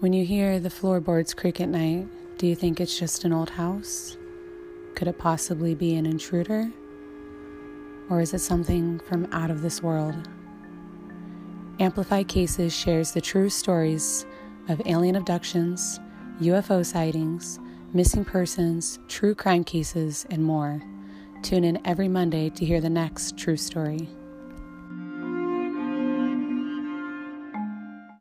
When you hear the floorboards creak at night, do you think it's just an old house? Could it possibly be an intruder? Or is it something from out of this world? Amplified Cases shares the true stories of alien abductions, UFO sightings, missing persons, true crime cases, and more. Tune in every Monday to hear the next true story.